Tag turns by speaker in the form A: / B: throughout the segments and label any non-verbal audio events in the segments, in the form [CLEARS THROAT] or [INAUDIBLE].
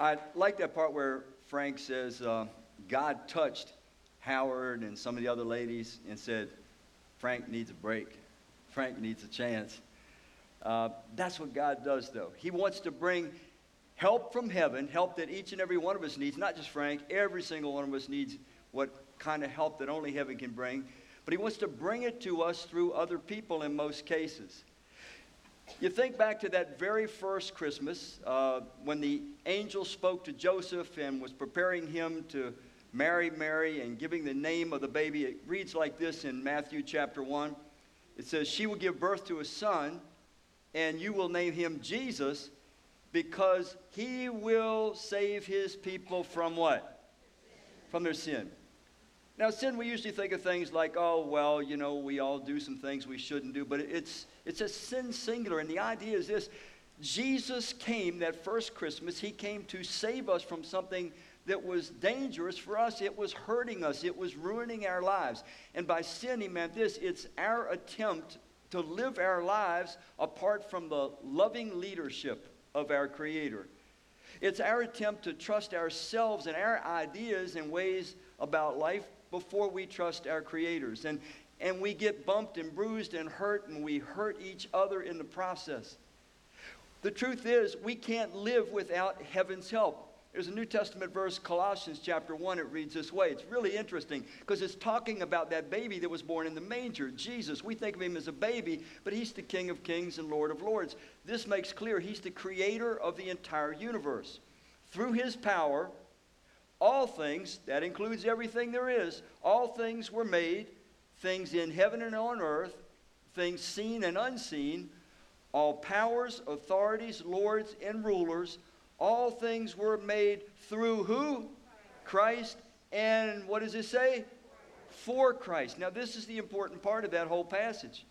A: I like that part where Frank says uh, God touched Howard and some of the other ladies and said, Frank needs a break. Frank needs a chance. Uh, that's what God does, though. He wants to bring help from heaven, help that each and every one of us needs, not just Frank, every single one of us needs what kind of help that only heaven can bring. But He wants to bring it to us through other people in most cases. You think back to that very first Christmas uh, when the angel spoke to Joseph and was preparing him to marry Mary and giving the name of the baby. It reads like this in Matthew chapter 1. It says, She will give birth to a son, and you will name him Jesus because he will save his people from what? From their sin. Now, sin, we usually think of things like, oh, well, you know, we all do some things we shouldn't do, but it's, it's a sin singular. And the idea is this Jesus came that first Christmas, he came to save us from something that was dangerous for us. It was hurting us, it was ruining our lives. And by sin, he meant this it's our attempt to live our lives apart from the loving leadership of our Creator. It's our attempt to trust ourselves and our ideas and ways about life before we trust our creators. And, and we get bumped and bruised and hurt, and we hurt each other in the process. The truth is, we can't live without heaven's help. There's a New Testament verse, Colossians chapter 1, it reads this way. It's really interesting because it's talking about that baby that was born in the manger, Jesus. We think of him as a baby, but he's the King of kings and Lord of lords. This makes clear he's the creator of the entire universe. Through his power, all things, that includes everything there is, all things were made, things in heaven and on earth, things seen and unseen, all powers, authorities, lords, and rulers, all things were made through who? Christ. And what does it say? For Christ. Now, this is the important part of that whole passage.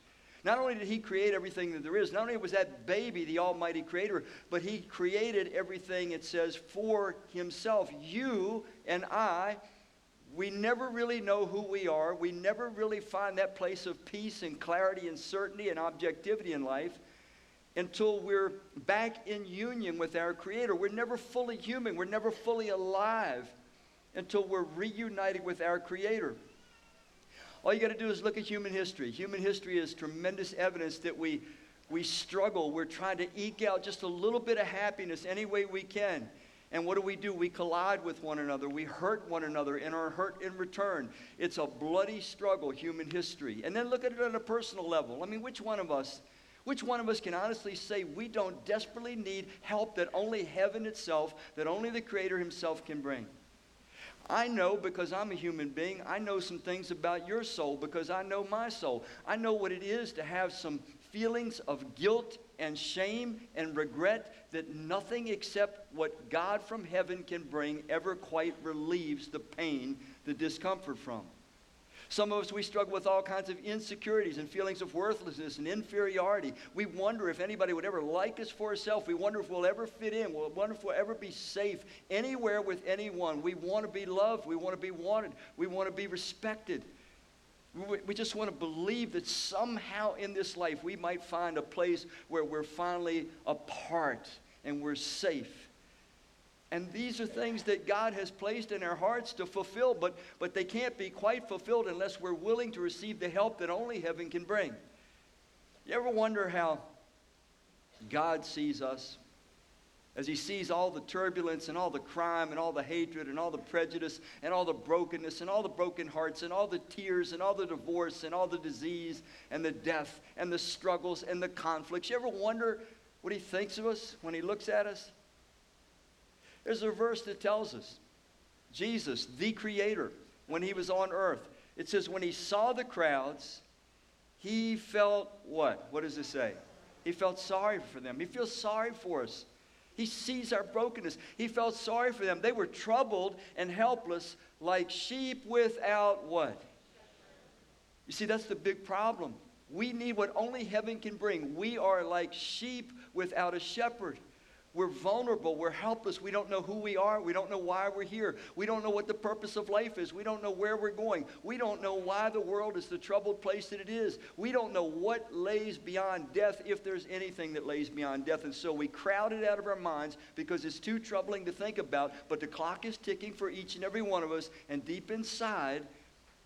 A: Not only did he create everything that there is, not only was that baby the Almighty Creator, but he created everything, it says, for himself. You and I, we never really know who we are. We never really find that place of peace and clarity and certainty and objectivity in life until we're back in union with our Creator. We're never fully human, we're never fully alive until we're reunited with our Creator. All you got to do is look at human history. Human history is tremendous evidence that we, we struggle. We're trying to eke out just a little bit of happiness any way we can. And what do we do? We collide with one another. We hurt one another and are hurt in return. It's a bloody struggle, human history. And then look at it on a personal level. I mean, which one of us, which one of us can honestly say we don't desperately need help that only heaven itself, that only the Creator Himself can bring? I know because I'm a human being. I know some things about your soul because I know my soul. I know what it is to have some feelings of guilt and shame and regret that nothing except what God from heaven can bring ever quite relieves the pain, the discomfort from. Some of us, we struggle with all kinds of insecurities and feelings of worthlessness and inferiority. We wonder if anybody would ever like us for ourselves. We wonder if we'll ever fit in. We wonder if we'll ever be safe anywhere with anyone. We want to be loved. We want to be wanted. We want to be respected. We just want to believe that somehow in this life we might find a place where we're finally apart and we're safe. And these are things that God has placed in our hearts to fulfill, but, but they can't be quite fulfilled unless we're willing to receive the help that only heaven can bring. You ever wonder how God sees us? As he sees all the turbulence and all the crime and all the hatred and all the prejudice and all the brokenness and all the broken hearts and all the tears and all the divorce and all the disease and the death and the struggles and the conflicts. You ever wonder what he thinks of us when he looks at us? There's a verse that tells us Jesus, the Creator, when he was on earth, it says, when he saw the crowds, he felt what? What does it say? He felt sorry for them. He feels sorry for us. He sees our brokenness. He felt sorry for them. They were troubled and helpless like sheep without what? You see, that's the big problem. We need what only heaven can bring. We are like sheep without a shepherd. We're vulnerable. We're helpless. We don't know who we are. We don't know why we're here. We don't know what the purpose of life is. We don't know where we're going. We don't know why the world is the troubled place that it is. We don't know what lays beyond death, if there's anything that lays beyond death. And so we crowd it out of our minds because it's too troubling to think about. But the clock is ticking for each and every one of us. And deep inside,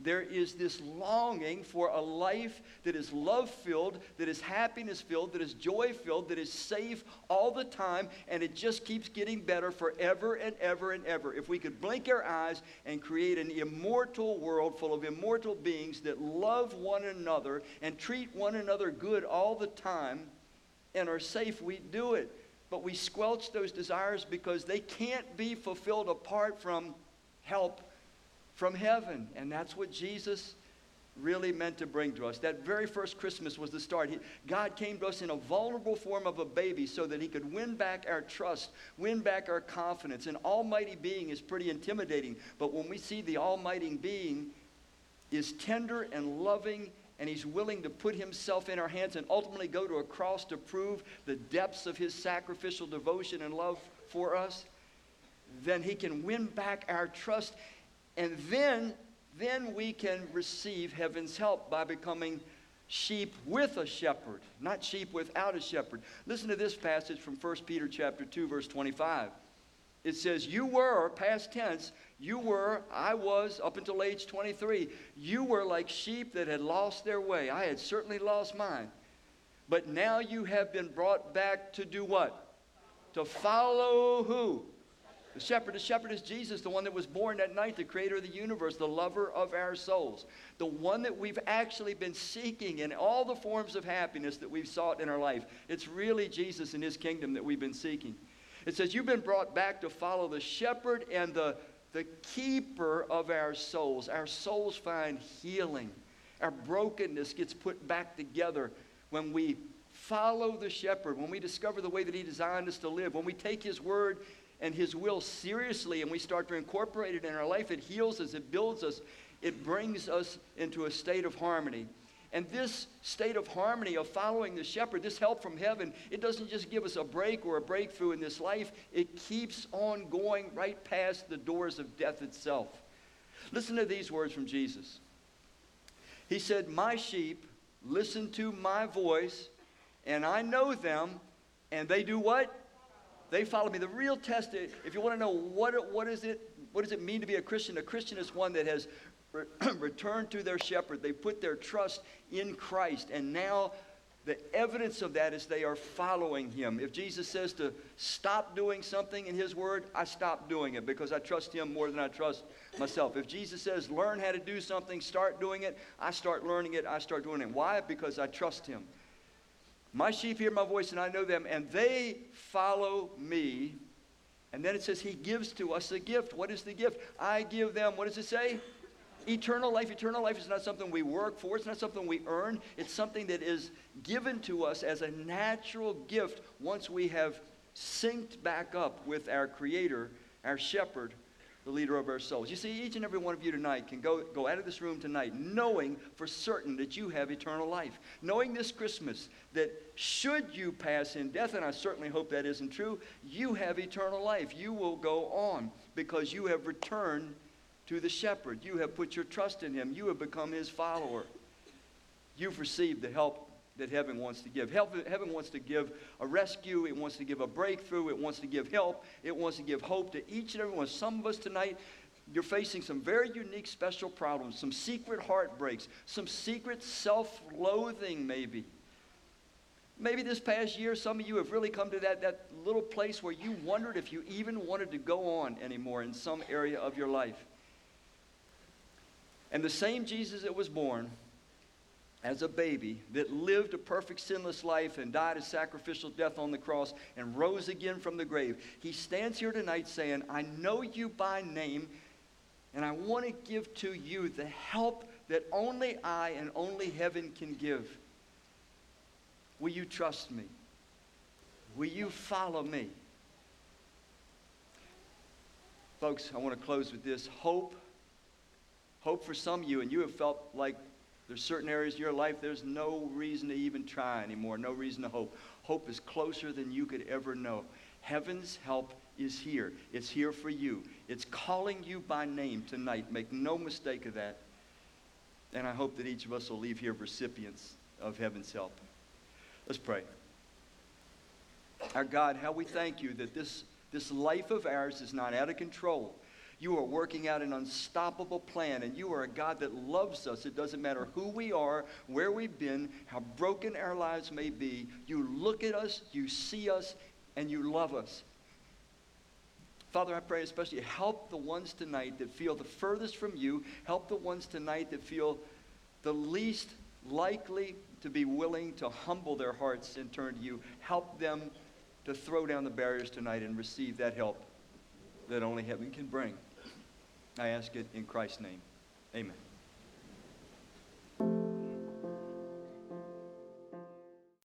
A: there is this longing for a life that is love filled, that is happiness filled, that is joy filled, that is safe all the time, and it just keeps getting better forever and ever and ever. If we could blink our eyes and create an immortal world full of immortal beings that love one another and treat one another good all the time and are safe, we'd do it. But we squelch those desires because they can't be fulfilled apart from help from heaven. And that's what Jesus really meant to bring to us. That very first Christmas was the start. He, God came to us in a vulnerable form of a baby so that he could win back our trust, win back our confidence. An almighty being is pretty intimidating, but when we see the almighty being is tender and loving and he's willing to put himself in our hands and ultimately go to a cross to prove the depths of his sacrificial devotion and love for us, then he can win back our trust and then, then we can receive heaven's help by becoming sheep with a shepherd, not sheep without a shepherd. Listen to this passage from 1 Peter chapter 2 verse 25. It says, "You were past tense, you were, I was up until age 23, you were like sheep that had lost their way. I had certainly lost mine. But now you have been brought back to do what? To follow who? The shepherd, the shepherd is Jesus, the one that was born that night, the creator of the universe, the lover of our souls, the one that we've actually been seeking in all the forms of happiness that we've sought in our life. It's really Jesus and his kingdom that we've been seeking. It says, You've been brought back to follow the shepherd and the, the keeper of our souls. Our souls find healing, our brokenness gets put back together when we follow the shepherd, when we discover the way that he designed us to live, when we take his word and His will seriously and we start to incorporate it in our life, it heals us, it builds us, it brings us into a state of harmony. And this state of harmony of following the shepherd, this help from heaven, it doesn't just give us a break or a breakthrough in this life, it keeps on going right past the doors of death itself. Listen to these words from Jesus. He said, My sheep listen to my voice, and I know them, and they do what? They follow me. The real test, if you want to know what, what, is it, what does it mean to be a Christian, a Christian is one that has re- [CLEARS THROAT] returned to their shepherd. They put their trust in Christ. And now the evidence of that is they are following him. If Jesus says to stop doing something in his word, I stop doing it because I trust him more than I trust myself. If Jesus says learn how to do something, start doing it, I start learning it, I start doing it. Why? Because I trust him. My sheep hear my voice, and I know them, and they follow me. And then it says, He gives to us a gift. What is the gift? I give them, what does it say? Eternal life. Eternal life is not something we work for, it's not something we earn. It's something that is given to us as a natural gift once we have synced back up with our Creator, our Shepherd, the leader of our souls. You see, each and every one of you tonight can go, go out of this room tonight knowing for certain that you have eternal life. Knowing this Christmas that should you pass in death, and I certainly hope that isn't true, you have eternal life. You will go on because you have returned to the shepherd. You have put your trust in him. You have become his follower. You've received the help that heaven wants to give. Heaven wants to give a rescue, it wants to give a breakthrough, it wants to give help, it wants to give hope to each and every one. Some of us tonight, you're facing some very unique, special problems, some secret heartbreaks, some secret self loathing, maybe. Maybe this past year, some of you have really come to that, that little place where you wondered if you even wanted to go on anymore in some area of your life. And the same Jesus that was born as a baby that lived a perfect sinless life and died a sacrificial death on the cross and rose again from the grave. He stands here tonight saying, I know you by name, and I want to give to you the help that only I and only heaven can give. Will you trust me? Will you follow me? Folks, I want to close with this hope. Hope for some of you, and you have felt like There's certain areas of your life there's no reason to even try anymore, no reason to hope. Hope is closer than you could ever know. Heaven's help is here. It's here for you. It's calling you by name tonight. Make no mistake of that. And I hope that each of us will leave here recipients of heaven's help. Let's pray. Our God, how we thank you that this, this life of ours is not out of control. You are working out an unstoppable plan, and you are a God that loves us. It doesn't matter who we are, where we've been, how broken our lives may be. You look at us, you see us, and you love us. Father, I pray especially help the ones tonight that feel the furthest from you. Help the ones tonight that feel the least likely to be willing to humble their hearts and turn to you. Help them to throw down the barriers tonight and receive that help that only heaven can bring. I ask it in Christ's name. Amen.